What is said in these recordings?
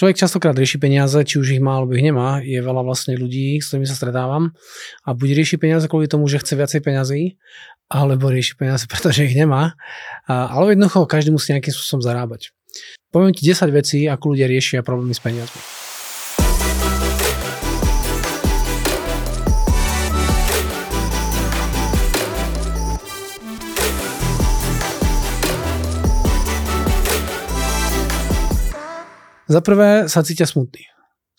človek častokrát rieši peniaze, či už ich má alebo ich nemá. Je veľa vlastne ľudí, s ktorými sa stretávam a buď rieši peniaze kvôli tomu, že chce viacej peniazy, alebo rieši peniaze, pretože ich nemá. A, ale jednoducho každý musí nejakým spôsobom zarábať. Poviem ti 10 vecí, ako ľudia riešia problémy s peniazmi. Za prvé sa cítia smutný.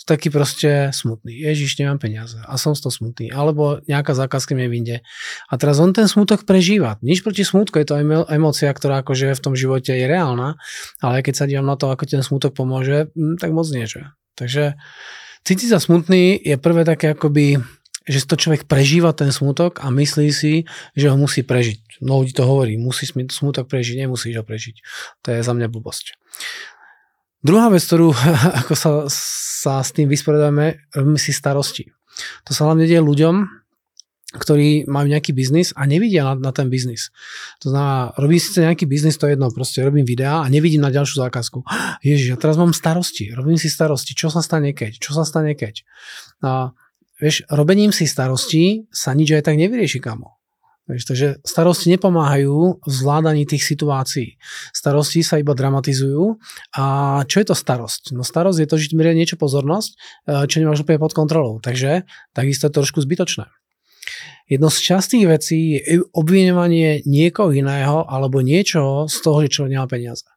Taký proste smutný. Ježiš, nemám peniaze a som z toho smutný. Alebo nejaká zákazka mi vyjde. A teraz on ten smutok prežíva. Nič proti smutku, je to emócia, ktorá akože v tom živote je reálna, ale keď sa dívam na to, ako ten smutok pomôže, hm, tak moc nie, že? Takže cítiť sa smutný je prvé také akoby že to človek prežíva ten smutok a myslí si, že ho musí prežiť. No ľudí to hovorí, musí smutok prežiť, nemusíš ho prežiť. To je za mňa blbosť. Druhá vec, ktorú ako sa, sa s tým vysporiadame, robíme si starosti. To sa hlavne deje ľuďom, ktorí majú nejaký biznis a nevidia na, na ten biznis. To znamená, robím síce nejaký biznis, to je jedno, proste robím videá a nevidím na ďalšiu zákazku. Ježiš, ja teraz mám starosti, robím si starosti, čo sa stane keď, čo sa stane keď. A vieš, robením si starosti sa nič aj tak nevyrieši, kamo. Vieš, takže starosti nepomáhajú v zvládaní tých situácií. Starosti sa iba dramatizujú. A čo je to starosť? No starosť je to, že ti niečo pozornosť, e, čo nemáš úplne pod kontrolou. Takže takisto je trošku zbytočné. Jedno z častých vecí je obvinovanie niekoho iného alebo niečoho z toho, že človek nemá peniaze.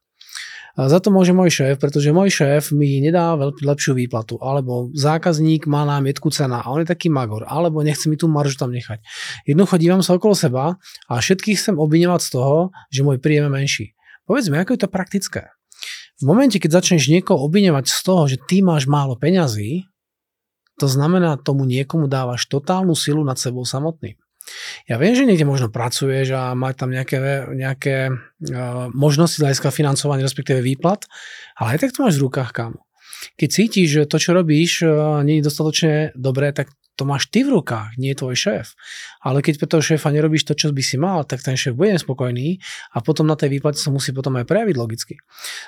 Za to môže môj šéf, pretože môj šéf mi nedá veľmi lepšiu výplatu, alebo zákazník má námietku cena a on je taký magor, alebo nechce mi tú maržu tam nechať. Jednoducho dívam sa okolo seba a všetkých chcem obviňovať z toho, že môj príjem je menší. Povedzme, ako je to praktické. V momente, keď začneš niekoho obviňovať z toho, že ty máš málo peňazí, to znamená, tomu niekomu dávaš totálnu silu nad sebou samotným. Ja viem, že niekde možno pracuješ a má tam nejaké, nejaké uh, možnosti hľadiska financovania, respektíve výplat, ale aj tak to máš v rukách, kámo. Keď cítiš, že to, čo robíš, uh, nie je dostatočne dobré, tak to máš ty v rukách, nie tvoj šéf. Ale keď pre toho šéfa nerobíš to, čo by si mal, tak ten šéf bude nespokojný a potom na tej výplate sa musí potom aj prejaviť logicky.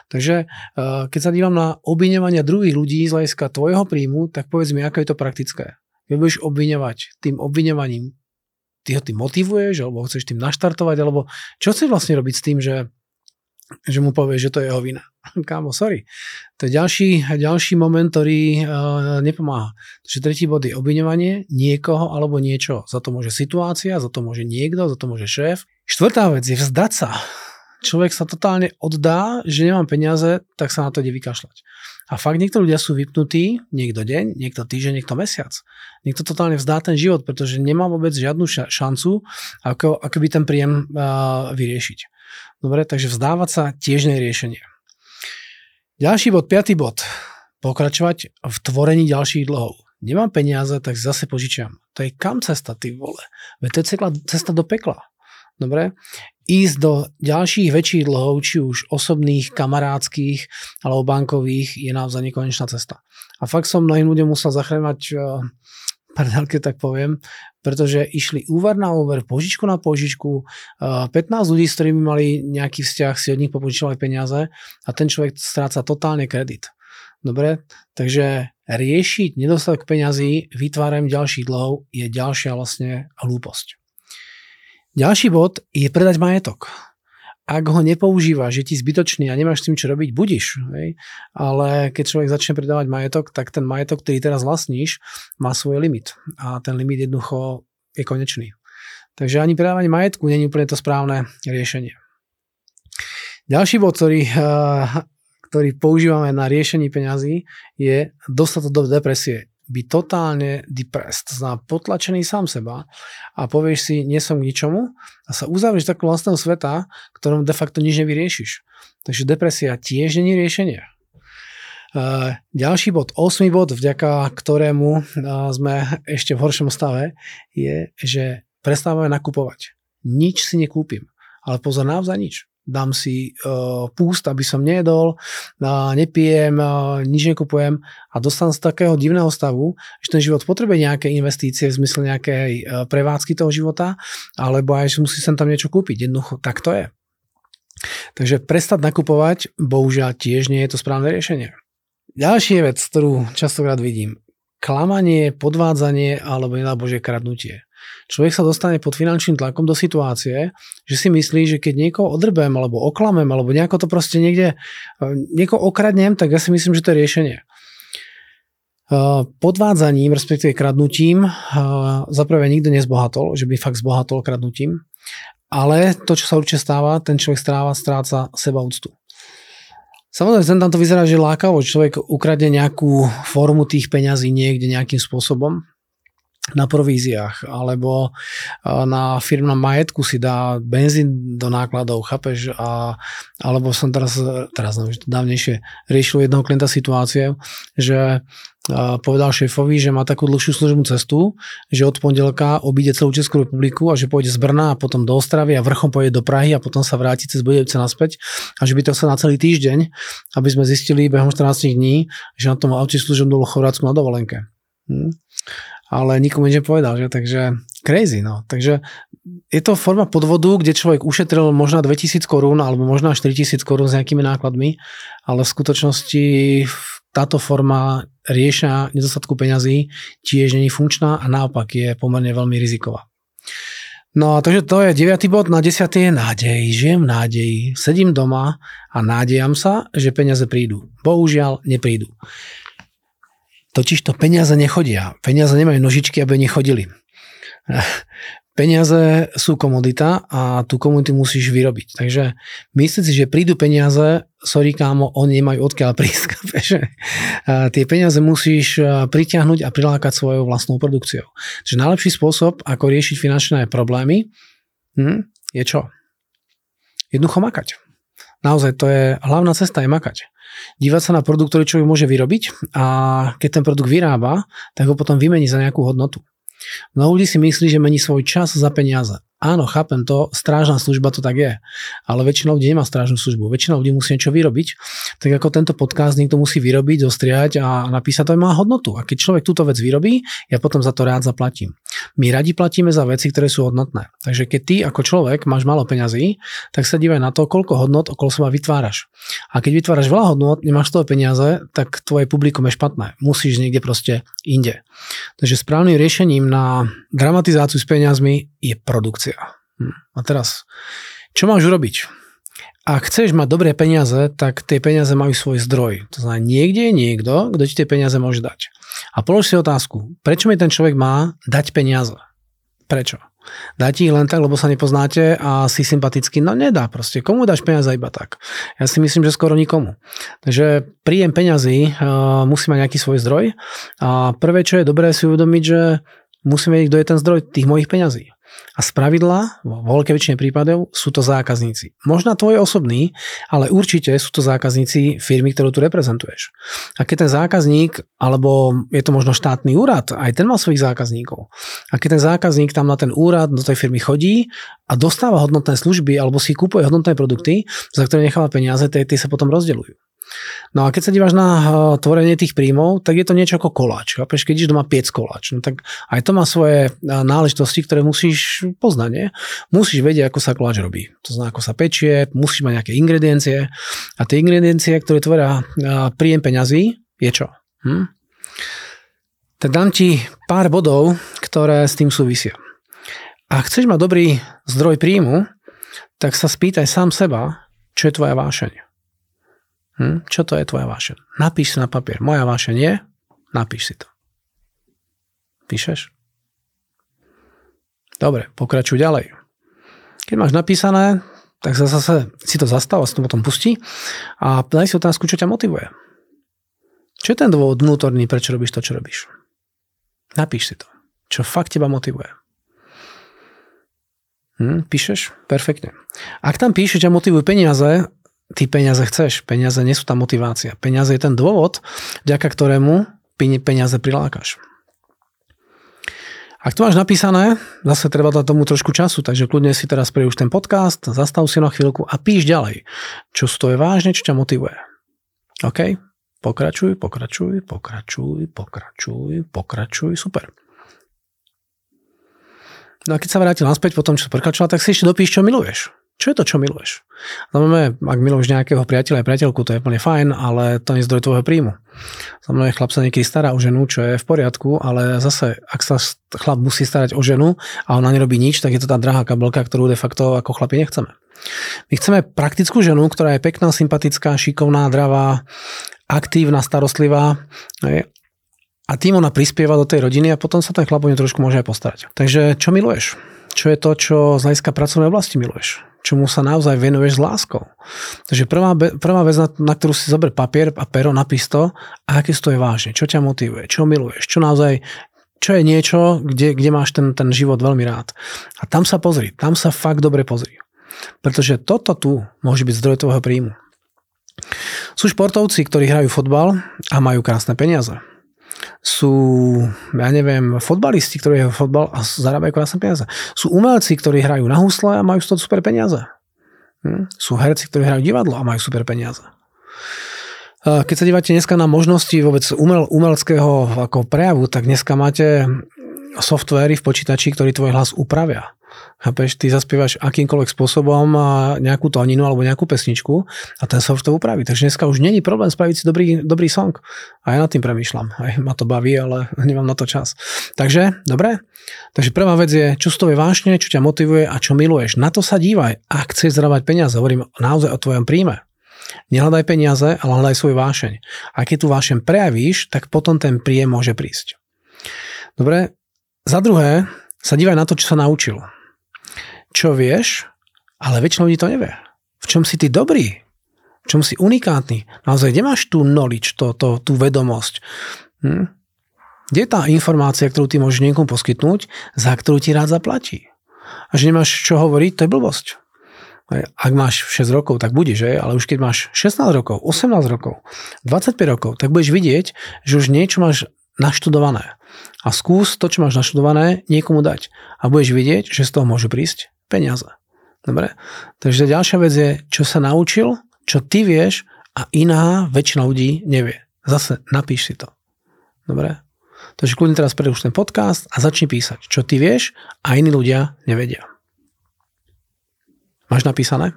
Takže uh, keď sa dívam na obviňovania druhých ľudí z hľadiska tvojho príjmu, tak povedz mi, ako je to praktické. Keď budeš obviňovať tým obviňovaním ty ho tým motivuješ, alebo chceš tým naštartovať, alebo čo chceš vlastne robiť s tým, že, že mu povieš, že to je jeho vina. Kámo, sorry. To je ďalší, ďalší moment, ktorý uh, nepomáha. Takže tretí bod je obviňovanie niekoho alebo niečo. Za to môže situácia, za to môže niekto, za to môže šéf. Štvrtá vec je vzdať sa človek sa totálne oddá, že nemám peniaze, tak sa na to ide vykašľať. A fakt niekto ľudia sú vypnutí, niekto deň, niekto týždeň, niekto mesiac. Niekto totálne vzdá ten život, pretože nemá vôbec žiadnu šancu, ako, ako by ten príjem uh, vyriešiť. Dobre, takže vzdávať sa tiež nie je riešenie. Ďalší bod, piatý bod. Pokračovať v tvorení ďalších dlhov. Nemám peniaze, tak zase požičiam. To je kam cesta, ty vole? Veď to je cesta do pekla. Dobre? ísť do ďalších väčších dlhov, či už osobných, kamarádskych alebo bankových, je naozaj nekonečná cesta. A fakt som mnohým ľuďom musel zachráňovať eh, prdelke, tak poviem, pretože išli úver na úver, požičku na požičku, 15 eh, ľudí, s ktorými mali nejaký vzťah, si od nich popožičovali peniaze a ten človek stráca totálne kredit. Dobre, takže riešiť nedostatok peňazí vytváraním ďalších dlhov je ďalšia vlastne hlúposť. Ďalší bod je predať majetok. Ak ho nepoužívaš, že ti zbytočný a nemáš s tým čo robiť, budiš. Hej? Ale keď človek začne predávať majetok, tak ten majetok, ktorý teraz vlastníš, má svoj limit. A ten limit jednoducho je konečný. Takže ani predávanie majetku nie je úplne to správne riešenie. Ďalší bod, ktorý, eh, ktorý používame na riešenie peňazí, je dostať to do depresie byť totálne depressed, znamená potlačený sám seba a povieš si, nie som k ničomu a sa uzavrieš takú vlastného sveta, ktorom de facto nič nevyriešiš. Takže depresia tiež není riešenie. Uh, ďalší bod, 8 bod, vďaka ktorému uh, sme ešte v horšom stave, je, že prestávame nakupovať. Nič si nekúpim. Ale pozor, naozaj nič dám si uh, púst, aby som nejedol, uh, nepijem, uh, nič nekupujem a dostanem z takého divného stavu, že ten život potrebuje nejaké investície v zmysle nejakej uh, prevádzky toho života, alebo aj, že musí sem tam niečo kúpiť. Jednoducho, tak to je. Takže prestať nakupovať, bohužiaľ tiež nie je to správne riešenie. ďalšia vec, ktorú častokrát vidím. Klamanie, podvádzanie alebo nedá Bože kradnutie. Človek sa dostane pod finančným tlakom do situácie, že si myslí, že keď niekoho odrbem alebo oklamem alebo nejako to proste niekde, e, niekoho okradnem, tak ja si myslím, že to je riešenie. E, podvádzaním, respektíve kradnutím, e, zaprvé nikto nezbohatol, že by fakt zbohatol kradnutím, ale to, čo sa určite stáva, ten človek stráva, stráca seba úctu. Samozrejme, tam to vyzerá, že lákavo, človek ukradne nejakú formu tých peňazí niekde nejakým spôsobom, na províziách, alebo na firmnom majetku si dá benzín do nákladov, chápeš? A, alebo som teraz, teraz no, dávnejšie riešil jedného klienta situácie, že povedal šéfovi, že má takú dlhšiu službnú cestu, že od pondelka obíde celú Českú republiku a že pôjde z Brna a potom do Ostravy a vrchom pôjde do Prahy a potom sa vráti cez Budejovce naspäť a že by to sa na celý týždeň, aby sme zistili behom 14 dní, že na tom aute služom do Chorvátsku na dovolenke. Hm? Ale nikomu nič nepovedal, že? takže crazy, no. Takže je to forma podvodu, kde človek ušetril možno 2000 korún alebo možno 4000 korún s nejakými nákladmi, ale v skutočnosti táto forma riešenia nedostatku peňazí tiež není funkčná a naopak je pomerne veľmi riziková. No a takže to je 9. bod, na 10. je nádej. Žijem v nádeji, sedím doma a nádejam sa, že peniaze prídu. Bohužiaľ neprídu. Totiž to peniaze nechodia. Peniaze nemajú nožičky, aby nechodili. Peniaze sú komodita a tú komunitu musíš vyrobiť. Takže myslíš si, že prídu peniaze, sorry kámo, oni nemajú odkiaľ prísť. tie peniaze musíš pritiahnuť a prilákať svojou vlastnou produkciou. Takže najlepší spôsob, ako riešiť finančné problémy, hm, je čo? Jednoducho makať. Naozaj to je, hlavná cesta je makať dívať sa na produkt, ktorý človek môže vyrobiť a keď ten produkt vyrába, tak ho potom vymení za nejakú hodnotu. Mnoho ľudí si myslí, že mení svoj čas za peniaze. Áno, chápem to, strážna služba to tak je, ale väčšina ľudí nemá strážnu službu, väčšina ľudí musí niečo vyrobiť, tak ako tento podcast niekto musí vyrobiť, zostriať a napísať to má hodnotu. A keď človek túto vec vyrobí, ja potom za to rád zaplatím. My radi platíme za veci, ktoré sú hodnotné. Takže keď ty ako človek máš málo peňazí, tak sa dívaj na to, koľko hodnot okolo seba vytváraš. A keď vytváraš veľa hodnot, nemáš toho peniaze, tak tvoje publikum je špatné. Musíš niekde proste inde. Takže správnym riešením na dramatizáciu s peniazmi je produkcia. Hm. A teraz, čo máš urobiť? Ak chceš mať dobré peniaze, tak tie peniaze majú svoj zdroj. To znamená, niekde je niekto, kto ti tie peniaze môže dať. A polož si otázku, prečo mi ten človek má dať peniaze? Prečo? Dá ti ich len tak, lebo sa nepoznáte a si sympatický? No nedá proste. Komu dáš peniaze iba tak? Ja si myslím, že skoro nikomu. Takže príjem peňazí uh, musí mať nejaký svoj zdroj. A prvé, čo je dobré si uvedomiť, že musíme vedieť, kto je ten zdroj tých mojich peňazí. A z pravidla, vo veľkej väčšine prípadov, sú to zákazníci. Možno tvoj osobný, ale určite sú to zákazníci firmy, ktorú tu reprezentuješ. A keď ten zákazník, alebo je to možno štátny úrad, aj ten má svojich zákazníkov. A keď ten zákazník tam na ten úrad do tej firmy chodí a dostáva hodnotné služby alebo si kúpuje hodnotné produkty, za ktoré necháva peniaze, tie, tie sa potom rozdeľujú. No a keď sa díváš na eh, tvorenie tých príjmov, tak je to niečo ako koláč. Chápeš? Keď ideš doma piec koláč, no tak aj to má svoje eh, náležitosti, ktoré musíš poznať. Nie? Musíš vedieť, ako sa koláč robí. To znamená, ako sa pečie, musíš mať nejaké ingrediencie. A tie ingrediencie, ktoré tvoria eh, príjem peňazí, je čo? Hm? Tak dám ti pár bodov, ktoré s tým súvisia. Ak chceš mať dobrý zdroj príjmu, tak sa spýtaj sám seba, čo je tvoja vášeň. Hm? Čo to je tvoja vášeň? Napíš si na papier. Moja vášeň je, napíš si to. Píšeš? Dobre, pokračuj ďalej. Keď máš napísané, tak zase si to zastav a si to potom pustí a daj si otázku, čo ťa motivuje. Čo je ten dôvod vnútorný, prečo robíš to, čo robíš? Napíš si to. Čo fakt teba motivuje. Hm, píšeš? Perfektne. Ak tam píšeš, ťa motivujú peniaze, ty peniaze chceš. Peniaze nie sú tá motivácia. Peniaze je ten dôvod, vďaka ktorému peniaze prilákaš. Ak to máš napísané, zase treba dať tomu trošku času, takže kľudne si teraz už ten podcast, zastav si na chvíľku a píš ďalej. Čo stoje vážne, čo ťa motivuje. OK? Pokračuj, pokračuj, pokračuj, pokračuj, pokračuj, super. No a keď sa vrátil naspäť po tom, čo pokračoval, tak si ešte dopíš, čo miluješ. Čo je to, čo miluješ? Znamená, ak miluješ nejakého priateľa a priateľku, to je úplne fajn, ale to nie je zdroj tvojho príjmu. Znamená, chlap sa niekedy stará o ženu, čo je v poriadku, ale zase, ak sa chlap musí starať o ženu a ona nerobí nič, tak je to tá drahá kabelka, ktorú de facto ako chlapi nechceme. My chceme praktickú ženu, ktorá je pekná, sympatická, šikovná, dravá, aktívna, starostlivá a tým ona prispieva do tej rodiny a potom sa ten chlap o trošku môže aj postarať. Takže čo miluješ? Čo je to, čo z hľadiska pracovnej oblasti miluješ? Čomu sa naozaj venuješ s láskou? Takže prvá, prvá vec, na, na ktorú si zober papier a pero, napíš to, a aké to je vážne, čo ťa motivuje, čo miluješ, čo naozaj čo je niečo, kde, kde máš ten, ten život veľmi rád. A tam sa pozri, tam sa fakt dobre pozri. Pretože toto tu môže byť zdroj tvojho príjmu. Sú športovci, ktorí hrajú fotbal a majú krásne peniaze sú, ja neviem, fotbalisti, ktorí hrajú fotbal a zarábajú krásne peniaze. Sú umelci, ktorí hrajú na husle a majú z toho super peniaze. Hm? Sú herci, ktorí hrajú divadlo a majú super peniaze. Keď sa dívate dneska na možnosti vôbec umel, umeleckého ako prejavu, tak dneska máte softvery v počítači, ktorí tvoj hlas upravia. Chápeš, ty zaspievaš akýmkoľvek spôsobom nejakú tóninu alebo nejakú pesničku a ten soft to upraví. Takže dneska už není problém spraviť si dobrý, dobrý song. A ja nad tým premýšľam. Aj ma to baví, ale nemám na to čas. Takže, dobre? Takže prvá vec je, čo z toho je vášne, čo ťa motivuje a čo miluješ. Na to sa dívaj. Ak chceš zarábať peniaze, hovorím naozaj o tvojom príjme. Nehľadaj peniaze, ale hľadaj svoj vášeň. A keď tu vášeň prejavíš, tak potom ten príjem môže prísť. Dobre? Za druhé, sa dívaj na to, čo sa naučil čo vieš, ale väčšina ľudí to nevie. V čom si ty dobrý? V čom si unikátny? Naozaj, kde máš tú knowledge, to, to, tú vedomosť? Hm? Kde je tá informácia, ktorú ty môžeš niekomu poskytnúť, za ktorú ti rád zaplatí? A že nemáš čo hovoriť, to je blbosť. Ak máš 6 rokov, tak budeš, že? ale už keď máš 16 rokov, 18 rokov, 25 rokov, tak budeš vidieť, že už niečo máš naštudované. A skús to, čo máš naštudované, niekomu dať. A budeš vidieť, že z toho môže prísť peniaze. Dobre? Takže ďalšia vec je, čo sa naučil, čo ty vieš a iná väčšina ľudí nevie. Zase napíš si to. Dobre? Takže kľudne teraz preruš ten podcast a začni písať, čo ty vieš a iní ľudia nevedia. Máš napísané?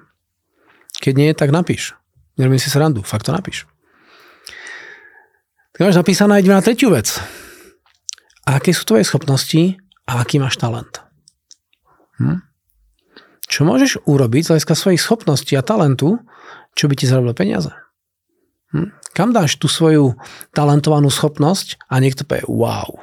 Keď nie, tak napíš. Nerobím si srandu, fakt to napíš. Tak máš napísané, ideme na tretiu vec. A aké sú tvoje schopnosti a aký máš talent? Hm? Čo môžeš urobiť z hľadiska svojich schopností a talentu, čo by ti zarobilo peniaze? Hm? Kam dáš tú svoju talentovanú schopnosť a niekto povie wow.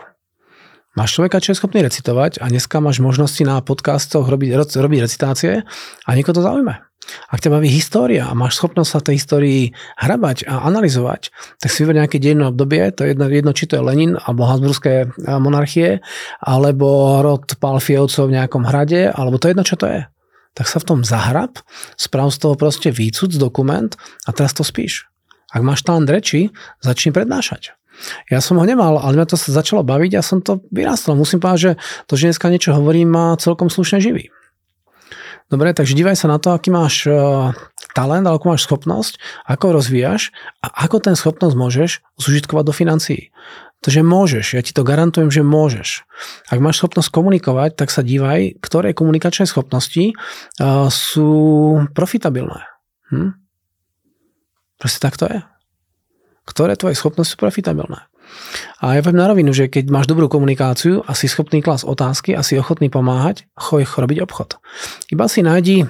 Máš človeka, čo je schopný recitovať a dneska máš možnosti na podcastoch robiť, robiť recitácie a niekoho to zaujíma. Ak ťa baví história a máš schopnosť sa tej histórii hrabať a analyzovať, tak si vyber nejaké dejné obdobie, to je jedno, jedno, či to je Lenin alebo Habsburské monarchie, alebo rod Palfiovcov v nejakom hrade, alebo to je jedno, čo to je tak sa v tom zahrab, sprav z toho proste výcud, dokument a teraz to spíš. Ak máš talent reči, začni prednášať. Ja som ho nemal, ale mňa to sa začalo baviť a som to vyrastol. Musím povedať, že to, že dneska niečo hovorím, ma celkom slušne živí. Dobre, takže dívaj sa na to, aký máš uh, talent, akú máš schopnosť, ako rozvíjaš a ako ten schopnosť môžeš zužitkovať do financií. Takže môžeš, ja ti to garantujem, že môžeš. Ak máš schopnosť komunikovať, tak sa dívaj, ktoré komunikačné schopnosti uh, sú profitabilné. Hm? Proste tak to je. Ktoré tvoje schopnosti sú profitabilné. A ja poviem na rovinu, že keď máš dobrú komunikáciu a si schopný klas otázky a si ochotný pomáhať, choj robiť obchod. Iba si nájdi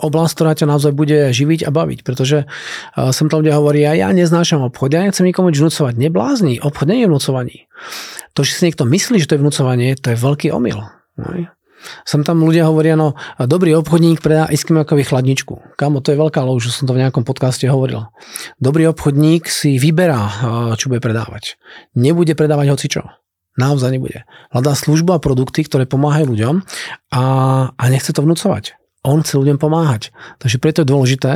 oblasť, ktorá ťa naozaj bude živiť a baviť, pretože uh, som tam ľudia hovorí, ja, neznášam obchod, ja nechcem nikomu nič vnúcovať. Neblázni, obchod nie je vnúcovaní. To, že si niekto myslí, že to je vnúcovanie, to je veľký omyl. Sem tam ľudia hovoria, no dobrý obchodník predá Iskimiakovi chladničku. Kamo, to je veľká lož, som to v nejakom podcaste hovoril. Dobrý obchodník si vyberá, čo bude predávať. Nebude predávať hocičo. Naozaj nebude. Hľadá službu a produkty, ktoré pomáhajú ľuďom a, a nechce to vnúcovať. On chce ľuďom pomáhať. Takže preto je dôležité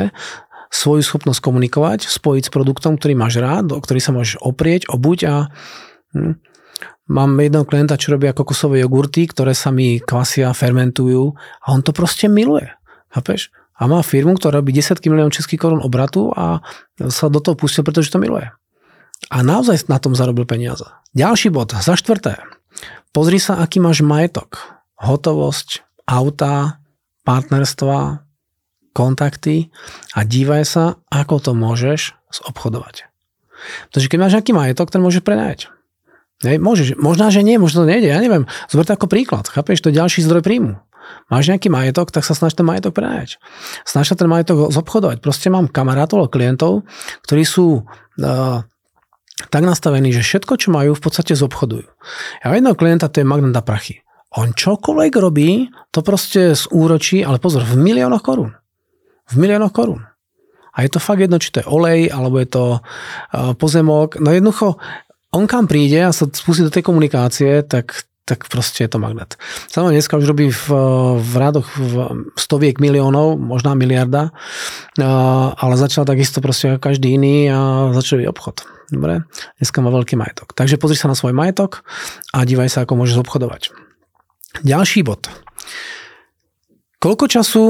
svoju schopnosť komunikovať, spojiť s produktom, ktorý máš rád, o ktorý sa môžeš oprieť, obuť a hm, mám jedného klienta, čo robia kokosové jogurty, ktoré sa mi kvasia, fermentujú a on to proste miluje. Chápeš? A má firmu, ktorá robí desiatky miliónov českých korún obratu a sa do toho pustil, pretože to miluje. A naozaj na tom zarobil peniaze. Ďalší bod, za štvrté. Pozri sa, aký máš majetok. Hotovosť, auta, partnerstva, kontakty a dívaj sa, ako to môžeš zobchodovať. Takže keď máš nejaký majetok, ten môžeš prenajať. Hej, môžeš, možná, že nie, možno to nejde, ja neviem. Zober to ako príklad, chápeš, to je ďalší zdroj príjmu. Máš nejaký majetok, tak sa snaž ten majetok prenajať. Snaž sa ten majetok zobchodovať. Proste mám kamarátov, klientov, ktorí sú uh, tak nastavení, že všetko, čo majú, v podstate zobchodujú. Ja jedného klienta, to je magnet na prachy. On čokoľvek robí, to proste z úročí, ale pozor, v miliónoch korún. V miliónoch korún. A je to fakt jedno, či to je olej, alebo je to uh, pozemok. No jednoducho, on kam príde a sa spustí do tej komunikácie, tak, tak proste je to magnet. Samozrejme, dneska už robí v, v rádoch v stoviek miliónov, možná miliarda, ale začal takisto proste každý iný a začal obchod. Dobre? Dneska má veľký majetok. Takže pozri sa na svoj majetok a dívaj sa, ako môžeš obchodovať. Ďalší bod. Koľko času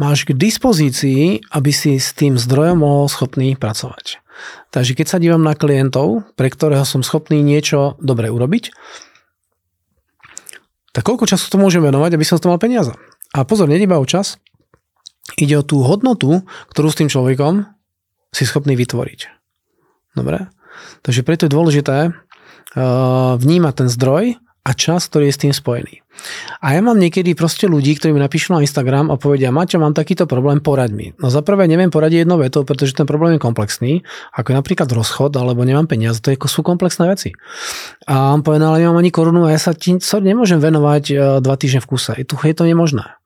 máš k dispozícii, aby si s tým zdrojom mohol schopný pracovať? Takže keď sa dívam na klientov, pre ktorého som schopný niečo dobre urobiť, tak koľko času to môžem venovať, aby som to mal peniaze. A pozor, nedíba o čas, ide o tú hodnotu, ktorú s tým človekom si schopný vytvoriť. Dobre? Takže preto je dôležité uh, vnímať ten zdroj a čas, ktorý je s tým spojený. A ja mám niekedy proste ľudí, ktorí mi napíšu na Instagram a povedia, Maťo, mám takýto problém, poraď mi. No za prvé neviem poradiť jednou vetou, pretože ten problém je komplexný, ako je napríklad rozchod, alebo nemám peniaze, to je, sú komplexné veci. A on povedal, ale nemám ani korunu a ja sa ti nemôžem venovať e, dva týždne v kuse. Je, je to nemožné.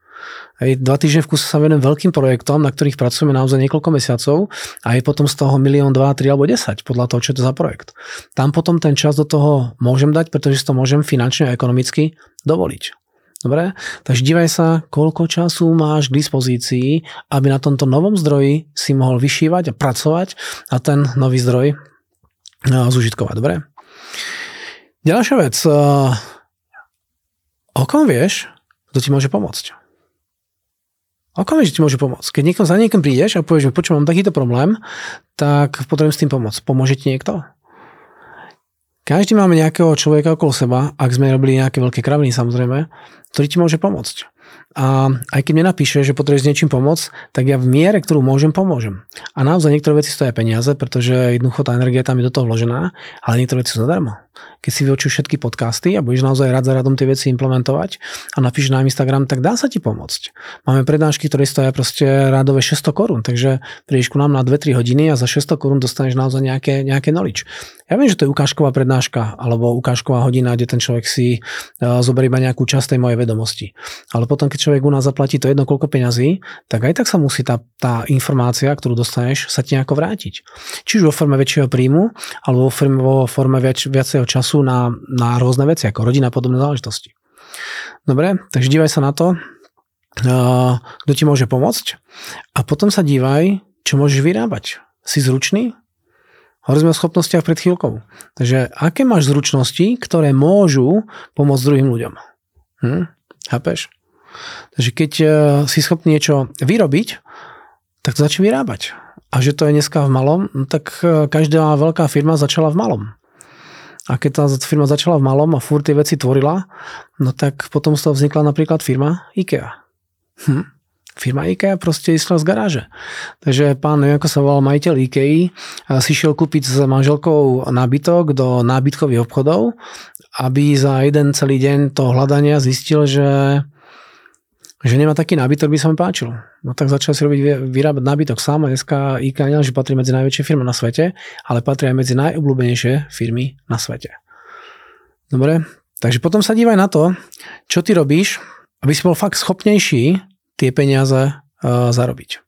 Hej, dva týždne v kuse sa venujem veľkým projektom, na ktorých pracujeme naozaj niekoľko mesiacov a je potom z toho milión, dva, tri alebo 10 podľa toho, čo je to za projekt. Tam potom ten čas do toho môžem dať, pretože si to môžem finančne a ekonomicky dovoliť. Dobre? Takže dívaj sa, koľko času máš k dispozícii, aby na tomto novom zdroji si mohol vyšívať a pracovať a ten nový zdroj no, zužitkovať. Dobre? Ďalšia vec. O kom vieš, kto ti môže pomôcť? Okamžite ti môže pomôcť. Keď niekto za niekým prídeš a povieš, že počujem, mám takýto problém, tak potrebujem s tým pomôcť. Pomôže ti niekto? Každý máme nejakého človeka okolo seba, ak sme robili nejaké veľké kraviny samozrejme, ktorý ti môže pomôcť. A aj keď mi napíše, že potrebuješ s niečím pomôcť, tak ja v miere, ktorú môžem, pomôžem. A naozaj niektoré veci stojí peniaze, pretože jednoducho tá energia tam je do toho vložená, ale niektoré veci sú zadarmo. Keď si vyučíš všetky podcasty a budeš naozaj rád za radom tie veci implementovať a napíšeš na Instagram, tak dá sa ti pomôcť. Máme prednášky, ktoré stojí proste rádové 600 korún, takže prídeš ku nám na 2-3 hodiny a za 600 korún dostaneš naozaj nejaké, nejaké knowledge. Ja viem, že to je ukážková prednáška alebo ukážková hodina, kde ten človek si uh, zoberie iba nejakú časť tej mojej vedomosti. Ale potom, keď človek u nás zaplatí to jedno koľko peňazí, tak aj tak sa musí tá, tá informácia, ktorú dostaneš, sa ti nejako vrátiť. Čiže vo forme väčšieho príjmu, alebo vo vo forme viac, viacej času na, na rôzne veci, ako rodina podobné záležitosti. Dobre, takže dívaj sa na to, kto ti môže pomôcť a potom sa dívaj, čo môžeš vyrábať. Si zručný? Hovorili sme o schopnostiach pred chvíľkou. Takže aké máš zručnosti, ktoré môžu pomôcť druhým ľuďom? Hm? Chápeš? Takže keď e, si schopný niečo vyrobiť, tak to začne vyrábať. A že to je dneska v malom, no tak e, každá veľká firma začala v malom. A keď tá firma začala v malom a furt tie veci tvorila, no tak potom z toho vznikla napríklad firma IKEA. Hm. Firma IKEA proste išla z garáže. Takže pán, neviem ako sa volal majiteľ IKEA, si šiel kúpiť s manželkou nábytok do nábytkových obchodov, aby za jeden celý deň toho hľadania zistil, že že nemá taký nábytok, by sa mi páčil. No tak začal si robiť, vyrábať nábytok sám a dneska nie, že patrí medzi najväčšie firmy na svete, ale patrí aj medzi najobľúbenejšie firmy na svete. Dobre, takže potom sa dívaj na to, čo ty robíš, aby si bol fakt schopnejší tie peniaze uh, zarobiť.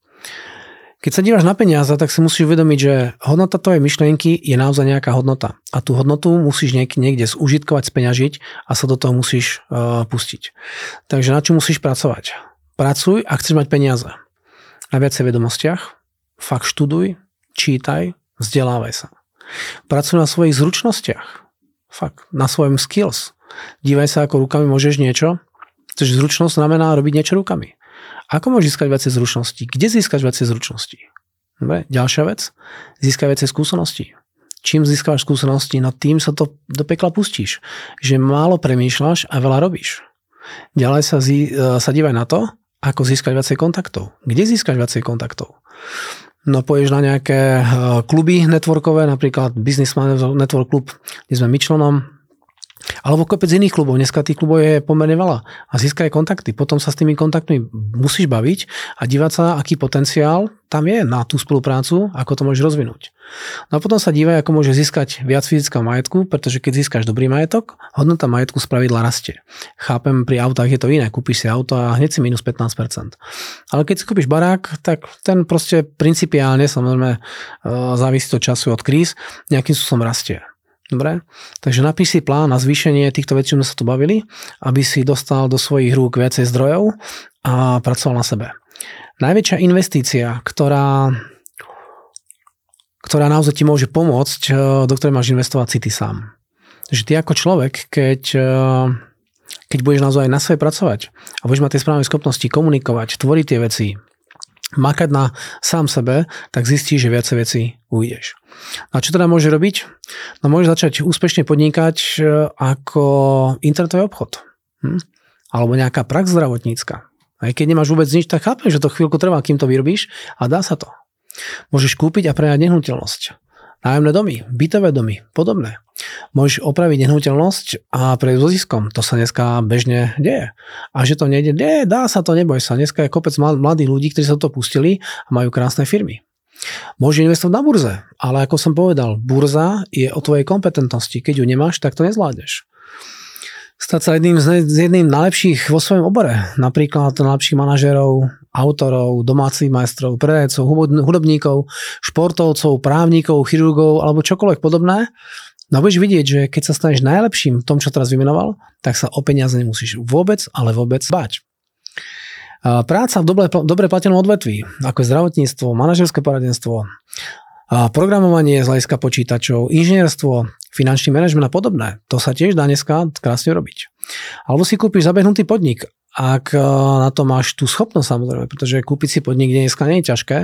Keď sa díváš na peniaze, tak si musíš uvedomiť, že hodnota tvojej myšlienky je naozaj nejaká hodnota. A tú hodnotu musíš niek- niekde zúžitkovať, speňažiť a sa do toho musíš uh, pustiť. Takže na čo musíš pracovať? Pracuj a chceš mať peniaze. Na viacej vedomostiach, fakt študuj, čítaj, vzdelávaj sa. Pracuj na svojich zručnostiach. Fakt, na svojom skills. Dívaj sa, ako rukami môžeš niečo. Pretože zručnosť znamená robiť niečo rukami. Ako môžeš získať viacej zručností? Kde získaš viacej zručností? Dobre, ďalšia vec. Získaj viacej skúseností. Čím získaš skúsenosti, no tým sa to do pekla pustíš. Že málo premýšľaš a veľa robíš. Ďalej sa, zí, e, sa dívaj na to, ako získať viacej kontaktov. Kde získať viacej kontaktov? No poješ na nejaké kluby networkové, napríklad Businessman Network Club, kde sme my členom, alebo kopec iných klubov. Dneska tých klubov je pomerne veľa. A získaj kontakty. Potom sa s tými kontaktmi musíš baviť a dívať sa, aký potenciál tam je na tú spoluprácu, ako to môžeš rozvinúť. No a potom sa dívaj, ako môže získať viac fyzického majetku, pretože keď získaš dobrý majetok, hodnota majetku z pravidla rastie. Chápem, pri autách je to iné. Kúpiš si auto a hneď si minus 15%. Ale keď si kúpiš barák, tak ten proste principiálne, samozrejme, e, závisí to času od kríz, nejakým spôsobom rastie. Dobre? Takže napíš si plán na zvýšenie týchto vecí, sme sa tu bavili, aby si dostal do svojich rúk viacej zdrojov a pracoval na sebe. Najväčšia investícia, ktorá, ktorá naozaj ti môže pomôcť, eh, do ktorej máš investovať si ty sám. Takže ty ako človek, keď, eh, keď budeš naozaj na sebe pracovať a budeš mať tie správne schopnosti komunikovať, tvoriť tie veci, makať na sám sebe, tak zistíš, že viacej veci ujdeš. A čo teda môže robiť? No môže začať úspešne podnikať e, ako internetový obchod. Hm? Alebo nejaká prax zdravotnícka. Aj keď nemáš vôbec nič, tak chápem, že to chvíľku trvá, kým to vyrobíš a dá sa to. Môžeš kúpiť a prenajať nehnuteľnosť. Nájomné domy, bytové domy, podobné. Môžeš opraviť nehnuteľnosť a prejsť so. To sa dneska bežne deje. A že to nejde, nie, dá sa to, neboj sa. Dneska je kopec mladých ľudí, ktorí sa to pustili a majú krásne firmy. Môžeš investovať na burze, ale ako som povedal, burza je o tvojej kompetentnosti. Keď ju nemáš, tak to nezvládneš stať sa jedným z jedným najlepších vo svojom obore. Napríklad najlepších manažerov, autorov, domácich majstrov, predajcov, hudobníkov, športovcov, právnikov, chirurgov alebo čokoľvek podobné. No budeš vidieť, že keď sa staneš najlepším v tom, čo teraz vymenoval, tak sa o peniaze nemusíš vôbec, ale vôbec bať. Práca v dobre, dobre platenom odvetví, ako je zdravotníctvo, manažerské poradenstvo, programovanie z hľadiska počítačov, inžinierstvo, finančný manažment a podobné. To sa tiež dá dneska krásne robiť. Alebo si kúpiš zabehnutý podnik, ak e, na to máš tú schopnosť samozrejme, pretože kúpiť si podnik dneska nie je ťažké.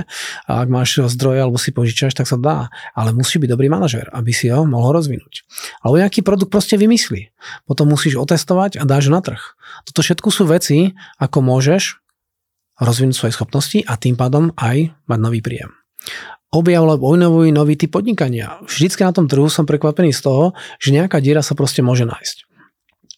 A ak máš zdroje alebo si požičaš, tak sa dá. Ale musí byť dobrý manažer, aby si ho mohol rozvinúť. Alebo nejaký produkt proste vymyslí. Potom musíš otestovať a dáš na trh. Toto všetko sú veci, ako môžeš rozvinúť svoje schopnosti a tým pádom aj mať nový príjem objav alebo nový typ podnikania. Vždycky na tom trhu som prekvapený z toho, že nejaká diera sa proste môže nájsť.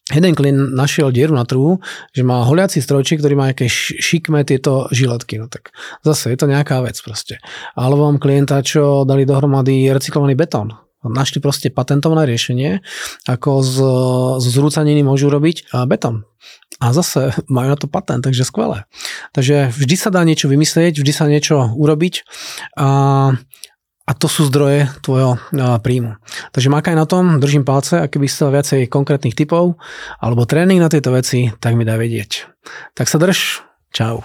Jeden klient našiel dieru na trhu, že má holiaci strojčík, ktorý má nejaké šikmé tieto žiletky. No tak zase je to nejaká vec proste. Alebo mám klienta, čo dali dohromady recyklovaný betón. Našli proste patentované riešenie, ako z, z zrúcaniny môžu robiť betón. A zase majú na to patent, takže skvelé. Takže vždy sa dá niečo vymyslieť, vždy sa niečo urobiť a, a to sú zdroje tvojho príjmu. Takže makaj na tom, držím palce, ak by chcel viacej konkrétnych typov alebo tréning na tieto veci, tak mi daj vedieť. Tak sa drž, čau.